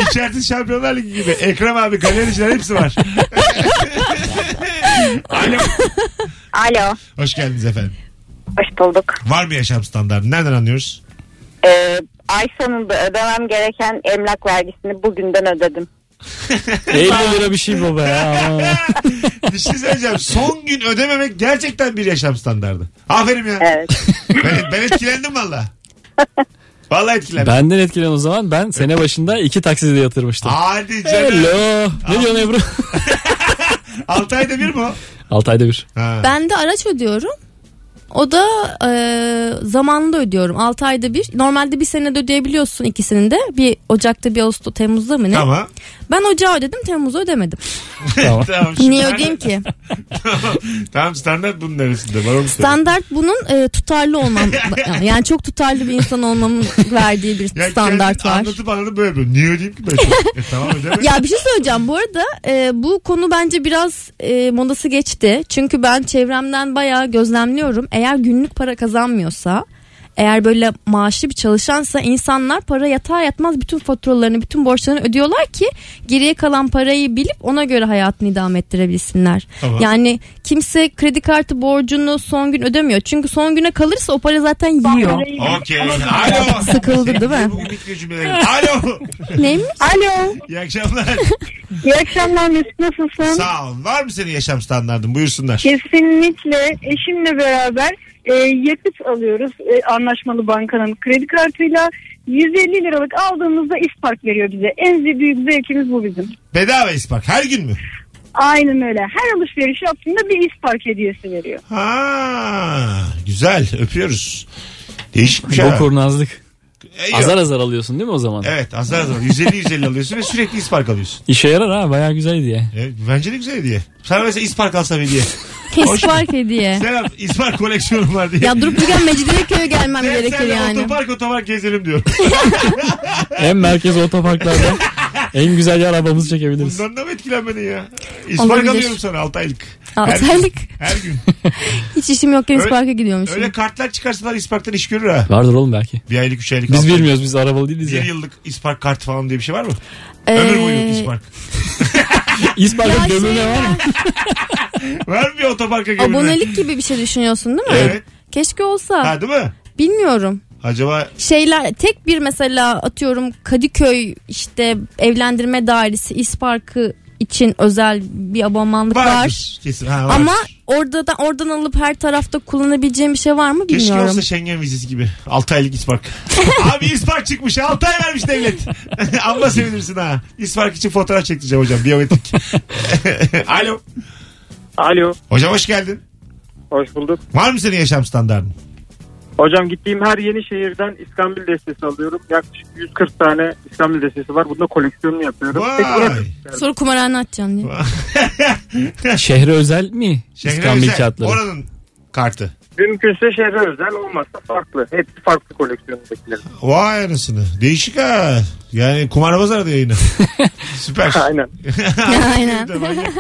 S2: İçerisi Şampiyonlar Ligi gibi. Ekrem abi galericiler hepsi var. Alo.
S9: Alo.
S2: Hoş geldiniz efendim.
S9: Hoş bulduk.
S2: Var mı yaşam standartı? Nereden anlıyoruz?
S9: Ee, ay sonunda ödemem gereken emlak vergisini bugünden ödedim.
S4: 50 lira bir şey baba ya.
S2: Bir şey söyleyeceğim. Son gün ödememek gerçekten bir yaşam standardı. Aferin ya.
S9: Evet.
S2: Ben, ben etkilendim valla. Valla etkilendim.
S4: Benden etkilen o zaman ben sene başında iki takside yatırmıştım.
S2: Hadi canım.
S4: Hello. Ne diyorsun Ebru?
S2: 6 ayda bir mi o?
S4: 6 ayda bir.
S2: Ha.
S3: Ben de araç ödüyorum. O da e, zamanında ödüyorum. 6 ayda bir. Normalde bir senede ödeyebiliyorsun ikisini de. Bir Ocak'ta bir Ağustos Temmuz'da mı ne?
S2: Tamam.
S3: Ben Ocağı ödedim Temmuz'u ödemedim.
S4: Tamam.
S3: Niye ödeyeyim ki?
S2: tamam standart bunun neresinde? Var.
S3: Standart bunun e, tutarlı olmam. yani çok tutarlı bir insan olmamın verdiği bir
S2: Ya
S3: standart var.
S2: Anlatıp anlatıp böyle yapıyor. Niye ödeyeyim ki ben? e, tamam ödeme.
S3: Ya bir şey söyleyeceğim. Bu arada e, bu konu bence biraz e, modası geçti. Çünkü ben çevremden bayağı gözlemliyorum. Eğer günlük para kazanmıyorsa eğer böyle maaşlı bir çalışansa insanlar para yatağa yatmaz bütün faturalarını, bütün borçlarını ödüyorlar ki geriye kalan parayı bilip ona göre hayatını idame ettirebilsinler.
S2: Tamam.
S3: Yani kimse kredi kartı borcunu son gün ödemiyor. Çünkü son güne kalırsa o para zaten yiyor.
S2: Okey. Alo.
S3: Sıkıldı değil mi?
S2: Bugün bitmiyor cümlelerim. Alo.
S3: Neymiş?
S9: Alo.
S2: İyi akşamlar.
S9: İyi akşamlar Mesut nasılsın?
S2: Sağ ol. Var mı senin yaşam standartın? Buyursunlar.
S9: Kesinlikle eşimle beraber e, yakıt alıyoruz e, anlaşmalı bankanın kredi kartıyla.
S8: 150 liralık aldığımızda ispark veriyor bize. En büyük zevkimiz bu bizim.
S2: Bedava ispak her gün mü?
S8: Aynen öyle. Her alışveriş yaptığında bir ispark hediyesi veriyor.
S2: Ha, güzel öpüyoruz. Değişikmiş ha.
S4: Bu kurnazlık.
S2: E.
S4: Azar azar alıyorsun değil mi o zaman?
S2: Evet azar azar 150-150 alıyorsun ve sürekli ispark alıyorsun.
S4: İşe yarar ha bayağı güzel diye.
S2: Evet, bence de güzel hediye. Sana mesela ispark alsam hediye.
S3: İspark hediye.
S2: Selam ispark koleksiyonum var diye.
S3: Ya durup dururken Mecidiyeköy'e gelmem
S2: Sen-
S3: gerekir
S2: senle
S3: yani.
S2: Otopark otopark gezelim diyorum.
S4: En merkez otoparklarda en güzel yer arabamızı çekebiliriz.
S2: Bundan da mı etkilenmedin ya? İspark
S3: Olabilir.
S2: alıyorum sana 6 aylık. Her gün-
S3: aylık.
S2: Her gün.
S3: Hiç işim yokken
S2: Öyle-
S3: isparka gidiyormuşum.
S2: Öyle kartlar çıkarsalar isparktan iş görür ha.
S4: Vardır oğlum belki.
S2: Bir aylık, üç aylık.
S4: Biz
S2: altı aylık.
S4: bilmiyoruz biz arabalı değiliz
S2: Bir
S4: ya.
S2: yıllık ispark kartı falan diye bir şey var mı?
S3: Ee,
S2: Ömür boyu ispark.
S4: İspark'ın
S3: Ya şey
S4: var mı?
S2: Var mı bir otoparka gömülme?
S3: Abonelik gibi bir şey düşünüyorsun değil mi?
S2: Evet.
S3: Keşke olsa.
S2: Ha değil mi?
S3: Bilmiyorum.
S2: Acaba
S3: Şeyler tek bir mesela atıyorum Kadıköy işte evlendirme dairesi isparkı için özel bir abonmanlık var.
S2: vardır. Kesin. Ha, vardır.
S3: Ama orada da oradan alıp her tarafta kullanabileceğim bir şey var mı
S2: Keşke
S3: bilmiyorum.
S2: olsa Schengen vizesi gibi. 6 aylık ispark. Abi ispark çıkmış. 6 ay vermiş devlet. Amma sevinirsin ha. İspark için fotoğraf çektireceğim hocam. Biyometrik. Alo.
S6: Alo.
S2: Hocam hoş geldin.
S6: Hoş bulduk.
S2: Var mı senin yaşam standartın?
S6: Hocam gittiğim her yeni şehirden İskambil destesi alıyorum. Yaklaşık 140 tane İskambil destesi var. Bunda koleksiyonunu yapıyorum.
S2: Vay.
S3: Sonra kumarhane açacaksın diye.
S4: Şehre özel mi?
S2: Şehre
S4: İskambil
S2: özel.
S4: kağıtları.
S2: Oranın kartı.
S6: Mümkünse şehre özel olmazsa farklı. Hepsi farklı koleksiyonundakiler.
S2: Vay anasını. Değişik ha. Yani kumarbaz aradı yayını. Süper.
S6: Aynen.
S3: Aynen.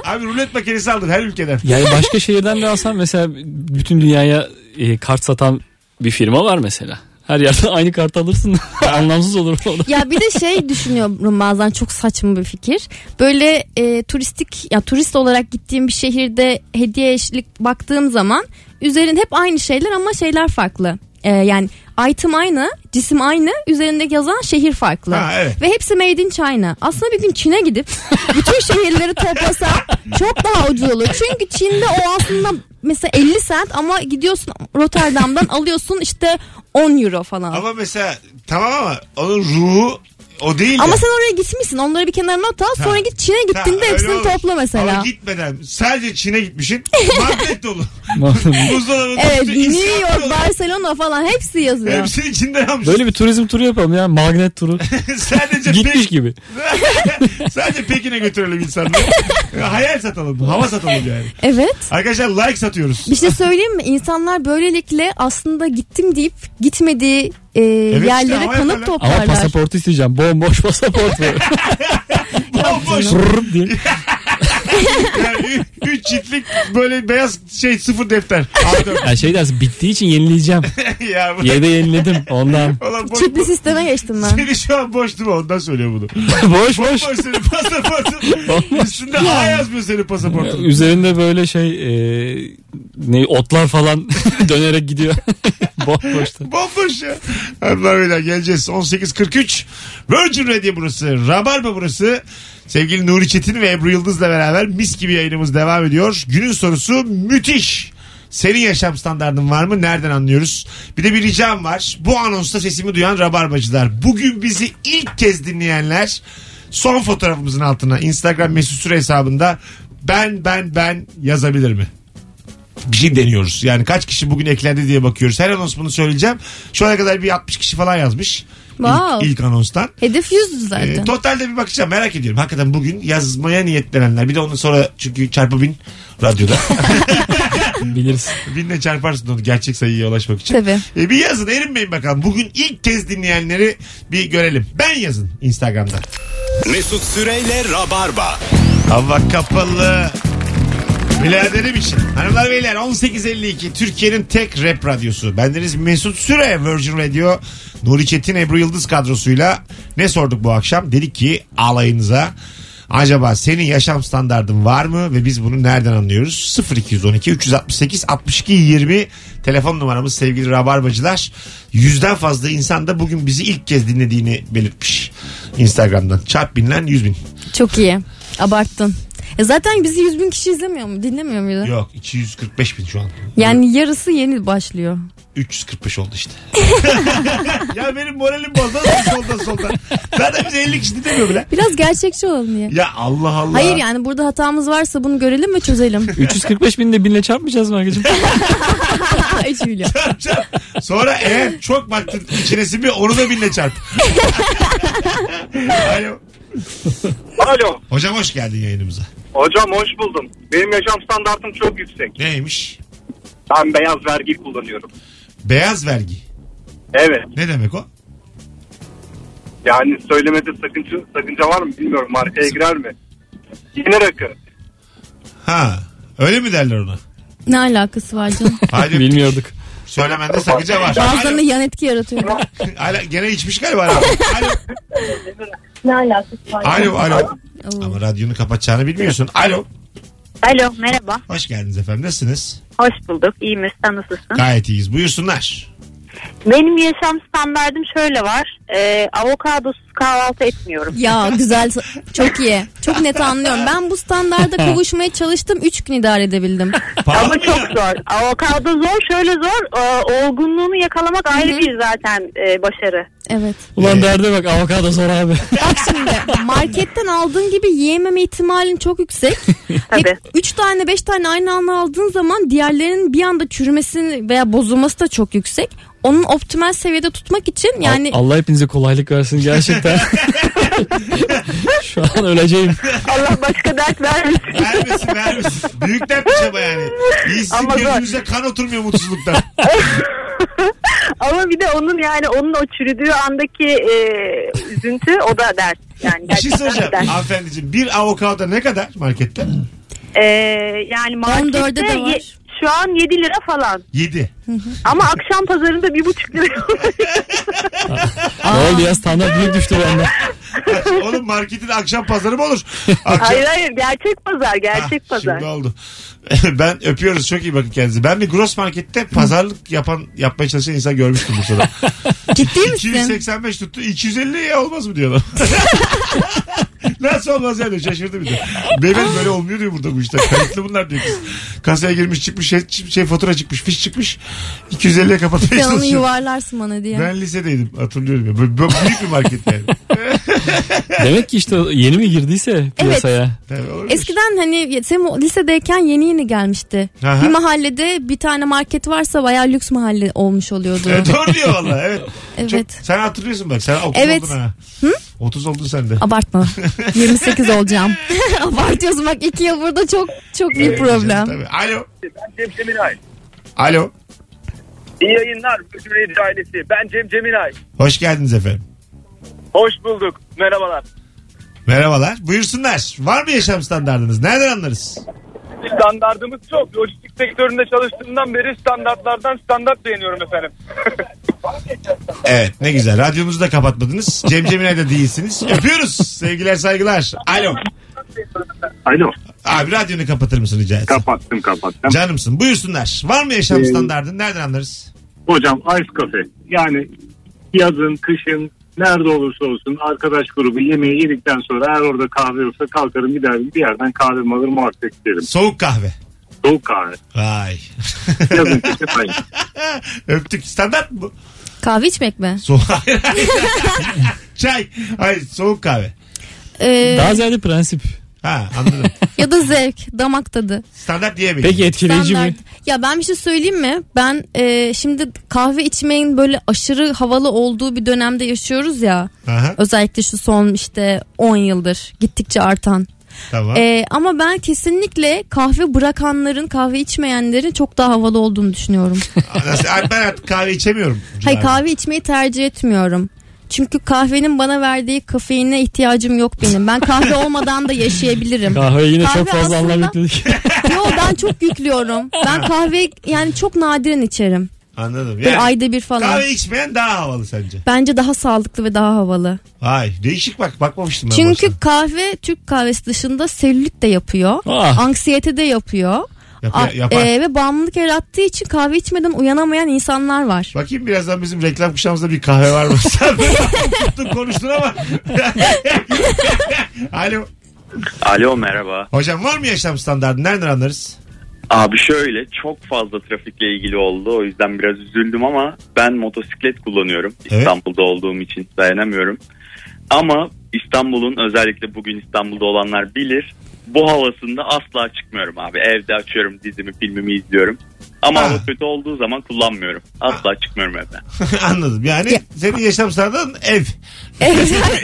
S2: Abi rulet makinesi aldın her ülkeden.
S4: Yani başka şehirden de alsan mesela bütün dünyaya e, kart satan bir firma var mesela. Her yerde aynı kart alırsın. Anlamsız olur o da.
S3: Ya bir de şey düşünüyorum bazen çok saçma bir fikir. Böyle e, turistik ya turist olarak gittiğim bir şehirde hediye eşlik baktığım zaman üzerin hep aynı şeyler ama şeyler farklı. E, yani item aynı, cisim aynı, üzerindeki yazan şehir farklı.
S2: Ha, evet.
S3: Ve hepsi made in China. Aslında bir gün Çin'e gidip bütün şehirleri toplasam çok daha ucuz olur. Çünkü Çin'de o aslında mesela 50 sent ama gidiyorsun Rotterdam'dan alıyorsun işte 10 euro falan.
S2: Ama mesela tamam ama onun ruhu o değil
S3: Ama
S2: ya.
S3: sen oraya gitmişsin. Onları bir kenara not al. Sonra git Çin'e gittiğinde hepsini
S2: olur.
S3: topla mesela.
S2: Ama gitmeden sadece Çin'e gitmişsin. Magnet dolu. Buzdolabının
S3: Evet New York. Barcelona falan hepsi yazıyor.
S2: Hepsini içinden almış.
S4: Böyle bir turizm turu yapalım ya. Magnet turu.
S2: sadece
S4: Gitmiş gibi.
S2: sadece Pekin'e götürelim insanları. Hayal satalım. Hava satalım yani.
S3: Evet.
S2: Arkadaşlar like satıyoruz.
S3: Bir şey söyleyeyim mi? İnsanlar böylelikle aslında gittim deyip gitmediği e,
S2: işte,
S3: yerlere
S2: hava
S3: kanıt
S2: yaparlar.
S4: Ama
S3: toplarlar.
S4: pasaport isteyeceğim. Bomboş pasaport ver.
S2: Bomboş.
S4: Diye.
S2: Yani ü- üç ciltlik böyle beyaz şey sıfır defter. A4.
S4: Ya şey dersin bittiği için yenileyeceğim.
S2: ya bu
S4: Yerde yeniledim ondan.
S2: Ulan boş,
S3: Çipli sisteme geçtim ben.
S2: Seni şu an boş değil mi? Ondan söylüyor bunu.
S4: boş boş.
S2: Boş senin pasaportun. Üstünde A yazmıyor senin pasaportun.
S4: Üzerinde böyle şey e, ne otlar falan dönerek gidiyor. Boş boşta.
S2: Bomboş ya. Hanımlar beyler geleceğiz. 18.43 Virgin Radio burası. Rabarba burası. Sevgili Nuri Çetin ve Ebru Yıldız'la beraber mis gibi yayınımız devam ediyor. Günün sorusu müthiş. Senin yaşam standardın var mı? Nereden anlıyoruz? Bir de bir ricam var. Bu anonsta sesimi duyan rabarbacılar. Bugün bizi ilk kez dinleyenler son fotoğrafımızın altına Instagram mesut süre hesabında ben ben ben yazabilir mi? Bir şey deniyoruz. Yani kaç kişi bugün eklendi diye bakıyoruz. Her anons bunu söyleyeceğim. Şu ana kadar bir 60 kişi falan yazmış.
S3: Wow.
S2: İlk, ilk anonstan.
S3: Hedef 100
S2: Ee,
S3: zaten.
S2: totalde bir bakacağım merak ediyorum. Hakikaten bugün yazmaya niyetlenenler. Bir de ondan sonra çünkü çarpı bin radyoda.
S4: Biliriz.
S2: Binle çarparsın onu gerçek sayıya ulaşmak için.
S3: Tabii.
S2: Ee, bir yazın erinmeyin bakalım. Bugün ilk kez dinleyenleri bir görelim. Ben yazın Instagram'da.
S1: Mesut Süreyle Rabarba.
S2: Hava kapalı. Biraderim için. Hanımlar beyler 18.52 Türkiye'nin tek rap radyosu. Bendeniz Mesut Süre Virgin Radio Nuri Çetin Ebru Yıldız kadrosuyla ne sorduk bu akşam? Dedik ki alayınıza acaba senin yaşam standardın var mı ve biz bunu nereden anlıyoruz? 0212 368 62 20 telefon numaramız sevgili rabarbacılar. Yüzden fazla insan da bugün bizi ilk kez dinlediğini belirtmiş Instagram'dan. Çarp binlen yüz bin.
S3: Çok iyi. Abarttın. E zaten bizi 100 bin kişi izlemiyor mu? Dinlemiyor muydu?
S2: Yok 245 bin şu an.
S3: Yani yarısı yeni başlıyor.
S2: 345 oldu işte. ya benim moralim bozdu. Soldan soldan. Zaten bize 50 kişi dinlemiyor bile.
S3: Biraz gerçekçi olalım diye.
S2: Ya Allah Allah.
S3: Hayır yani burada hatamız varsa bunu görelim ve çözelim.
S4: 345 bin de binle çarpmayacağız mı Agacığım?
S3: 3 milyon.
S2: Çarp, çarp. Sonra eğer çok baktın içine sinmiyor onu da binle çarp. Alo.
S10: Alo.
S2: Hocam hoş geldin yayınımıza.
S10: Hocam hoş buldum. Benim yaşam standartım çok yüksek.
S2: Neymiş?
S10: Ben beyaz vergi kullanıyorum.
S2: Beyaz vergi.
S10: Evet.
S2: Ne demek o?
S10: Yani söylemede sakınca, sakınca var mı bilmiyorum. Markaya girer mi? Yeni rakı.
S2: Ha. Öyle mi derler ona?
S3: Ne alakası var canım?
S2: Hadi
S4: Bilmiyorduk.
S2: Söylemende sakınca var.
S3: Bazılarında yan etki yaratıyor.
S2: Alo, gene içmiş galiba. Alo. Alo.
S8: Ne alakası var?
S2: Alo. Alo. Ama radyonu kapatacağını bilmiyorsun. Alo.
S9: Alo merhaba.
S2: Hoş geldiniz efendim. Nasılsınız?
S9: Hoş bulduk. İyi misin? Sen nasılsın?
S2: Gayet iyiyiz. Buyursunlar.
S9: Benim yaşam standardım şöyle var. Ee, avokadosuz kahvaltı etmiyorum.
S3: Ya güzel çok iyi. Çok net anlıyorum. Ben bu standarda kavuşmaya çalıştım. 3 gün idare edebildim.
S2: Pahalı
S9: Ama çok zor. Avokado zor. Şöyle zor. Ee, olgunluğunu yakalamak ayrı bir zaten e, başarı.
S3: Evet.
S4: Ulan derde bak avokado zor abi.
S3: Bak şimdi marketten aldığın gibi yiyememe ihtimalin çok yüksek.
S9: Tabii.
S3: Hep 3 tane 5 tane aynı anda aldığın zaman diğerlerinin bir anda çürümesi veya bozulması da çok yüksek. Onun optimal seviyede tutmak için yani
S4: Allah hepinize kolaylık versin gerçekten. Şu an öleceğim.
S9: Allah başka dert vermesin.
S2: Vermesin vermesin. Büyük dert bir çaba yani. İyisin
S9: Ama zor.
S2: gözünüze kan oturmuyor mutsuzluktan.
S9: Ama bir de onun yani onun o çürüdüğü andaki e, üzüntü o da dert. Yani
S2: Bir şey
S9: gerçekten
S2: soracağım.
S9: dert.
S2: Hanımefendiciğim bir avokado ne kadar markette?
S9: Ee, yani markette
S3: 14'e de var.
S9: Şu an 7 lira falan.
S2: 7.
S9: Ama akşam pazarında bir buçuk lira.
S4: Ne oldu ya standart büyük düştü bende.
S2: Oğlum marketin akşam pazarı mı olur? Akşam...
S9: hayır hayır gerçek pazar gerçek
S2: Ah,
S9: pazar.
S2: Şimdi oldu. ben öpüyoruz çok iyi bakın kendinize. Ben bir gross markette pazarlık yapan yapmaya çalışan insan görmüştüm bu sırada.
S3: ciddi misin?
S2: 285 tuttu 250 ya olmaz mı diyorlar. Nasıl olmaz yani şaşırdı bir de. Beyefendi böyle olmuyor diyor burada bu işler. Kayıtlı bunlar diyor kız. Kasaya girmiş çıkmış şey, şey fatura çıkmış fiş çıkmış. 250'ye kapatmaya
S3: Sen onu
S2: çalışıyor.
S3: yuvarlarsın bana diye.
S2: Ben lisedeydim hatırlıyorum ya. Böyle, böyle büyük bir market yani.
S4: Demek ki işte yeni mi girdiyse piyasaya.
S2: Olabilir.
S3: Eskiden hani sen lisedeyken yeni yeni gelmişti.
S2: Aha.
S3: Bir mahallede bir tane market varsa bayağı lüks mahalle olmuş oluyordu.
S2: Evet, doğru diyor valla evet.
S3: Evet.
S2: Çok, sen hatırlıyorsun bak sen 30
S3: Evet.
S2: oldun ha. 30 oldun sen de.
S3: Abartma. 28 olacağım. Abartıyorsun bak iki yıl burada çok çok büyük problem.
S2: Tabii. Alo.
S10: Ben Cem Ceminay.
S2: Alo.
S10: İyi yayınlar. Bütün ailesi. Ben Cem Ceminay.
S2: Hoş geldiniz efendim.
S10: Hoş bulduk. Merhabalar.
S2: Merhabalar. Buyursunlar. Var mı yaşam standartınız? Nereden anlarız?
S10: Standartımız çok. Lojistik sektöründe çalıştığımdan beri standartlardan standart beğeniyorum efendim.
S2: Evet ne güzel. Radyomuzu da kapatmadınız. Cem Cemilay'da değilsiniz. Öpüyoruz. Sevgiler saygılar. Alo.
S10: Alo.
S2: Abi radyonu kapatır mısın rica etsem?
S10: Kapattım kapattım.
S2: Canımsın. Buyursunlar. Var mı yaşam
S10: Ee,
S2: standartın? Nereden anlarız?
S10: Hocam ice cafe. Yani yazın, kışın nerede olursa olsun arkadaş grubu yemeği yedikten sonra eğer orada kahve yoksa kalkarım giderim bir yerden kahve alır muhabbet ederim.
S2: Soğuk kahve.
S10: Soğuk kahve.
S2: Vay.
S10: Yazın aynı.
S2: Öptük. Standart mı bu?
S3: Kahve içmek mi?
S2: Soğuk. Çay. Hayır soğuk kahve.
S3: Ee,
S4: Daha ziyade prensip.
S2: Ha anladım.
S3: ya da zevk, damak tadı.
S2: Standart diyemeyiz.
S4: Peki etkileyici
S3: Standart.
S4: mi?
S3: Ya ben bir şey söyleyeyim mi? Ben e, şimdi kahve içmeyin böyle aşırı havalı olduğu bir dönemde yaşıyoruz ya.
S2: Aha,
S3: Özellikle şu son işte 10 yıldır gittikçe artan.
S2: tamam.
S3: E, ama ben kesinlikle kahve bırakanların, kahve içmeyenlerin çok daha havalı olduğunu düşünüyorum.
S2: Ben artık kahve içemiyorum.
S3: Hayır kahve içmeyi tercih etmiyorum. Çünkü kahvenin bana verdiği kafeine ihtiyacım yok benim. Ben kahve olmadan da yaşayabilirim.
S4: Kahveye yine
S3: Kahve
S4: çok fazla anlam
S3: aslında-
S4: yükledik.
S3: Yo ben çok yüklüyorum. Ben kahve yani çok nadiren içerim.
S2: Anladım. Yani,
S3: ayda bir falan.
S2: kahve içmeyen daha havalı sence?
S3: Bence daha sağlıklı ve daha havalı.
S2: Vay değişik bak bakmamıştım ben
S3: Çünkü
S2: başta.
S3: kahve Türk kahvesi dışında selülit de yapıyor.
S4: Ah.
S3: Anksiyete de yapıyor.
S2: Yap-
S3: A-
S2: yapar.
S3: e, ve bağımlılık yarattığı için kahve içmeden uyanamayan insanlar var.
S2: Bakayım birazdan bizim reklam kuşağımızda bir kahve var mı? Sen tuttun konuştun ama. Alo.
S11: Alo merhaba.
S2: Hocam var mı yaşam standartı? Nereden anlarız?
S11: Abi şöyle çok fazla trafikle ilgili oldu. O yüzden biraz üzüldüm ama ben motosiklet kullanıyorum.
S2: Evet.
S11: İstanbul'da olduğum için dayanamıyorum. Ama İstanbul'un özellikle bugün İstanbul'da olanlar bilir. Bu havasında asla çıkmıyorum abi. Evde açıyorum dizimi filmimi izliyorum. Ama
S2: Ha.
S11: hava kötü olduğu zaman kullanmıyorum. Asla çıkmıyorum evden.
S2: Anladım. Yani senin yaşam standartın ev.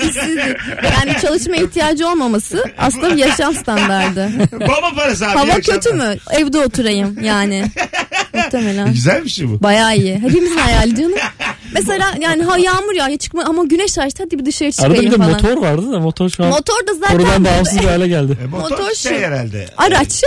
S3: İşsizlik. yani çalışma ihtiyacı olmaması aslında bir yaşam standardı.
S2: Baba parası abi.
S3: Hava kötü mü? Evde oturayım yani. Muhtemelen.
S2: Güzel bir şey bu.
S3: Bayağı iyi. Hepimizin hayali canım. Mesela yani ha yağmur yağıyor çıkma ama güneş açtı hadi bir dışarı çıkayım
S4: Arada bir de
S3: falan.
S4: motor vardı da motor şu an
S3: Motor da zaten
S4: konudan bağımsız bir hale geldi.
S2: E, motor,
S3: Motor
S2: şey
S3: şu-
S2: herhalde.
S3: araç.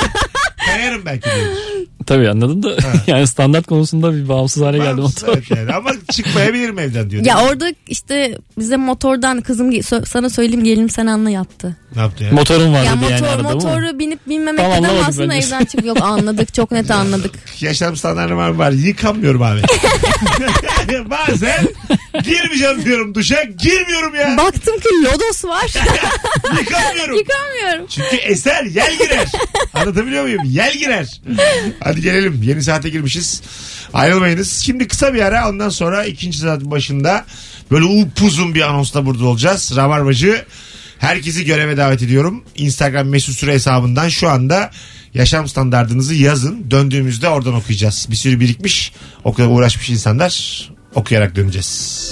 S2: Kayarım belki diyoruz.
S4: Tabii anladım da yani standart konusunda bir bağımsız hale geldi
S2: Bağımsız,
S4: motor.
S2: evet yani. Ama çıkmayabilirim evden diyor.
S3: ya orada işte bize motordan kızım ge- sana söyleyeyim gelinim sen anla yaptı.
S2: Ne yaptı ya?
S4: Motorun vardı
S3: Ya
S4: yani
S3: motor
S4: arada bu.
S3: motoru binip binmemekten
S4: Tamam, anlamadım
S3: aslında evden çık yok anladık çok net anladık.
S2: Yaşam standartım var var. Yıkamıyorum abi. Bazen girmeyeceğim diyorum duşa. Girmiyorum ya.
S3: Baktım ki lodos var.
S2: Yıkamıyorum.
S3: Yıkamıyorum.
S2: Çünkü eser yel girer. Anlatabiliyor muyum? Yel girer. Hadi gelelim. Yeni saate girmişiz. Ayrılmayınız. Şimdi kısa bir ara ondan sonra ikinci saatin başında böyle upuzun bir anonsla burada olacağız. Rabarbacı herkesi göreve davet ediyorum. Instagram mesut süre hesabından şu anda yaşam standartınızı yazın. Döndüğümüzde oradan okuyacağız. Bir sürü birikmiş. O kadar uğraşmış insanlar okuyarak döneceğiz.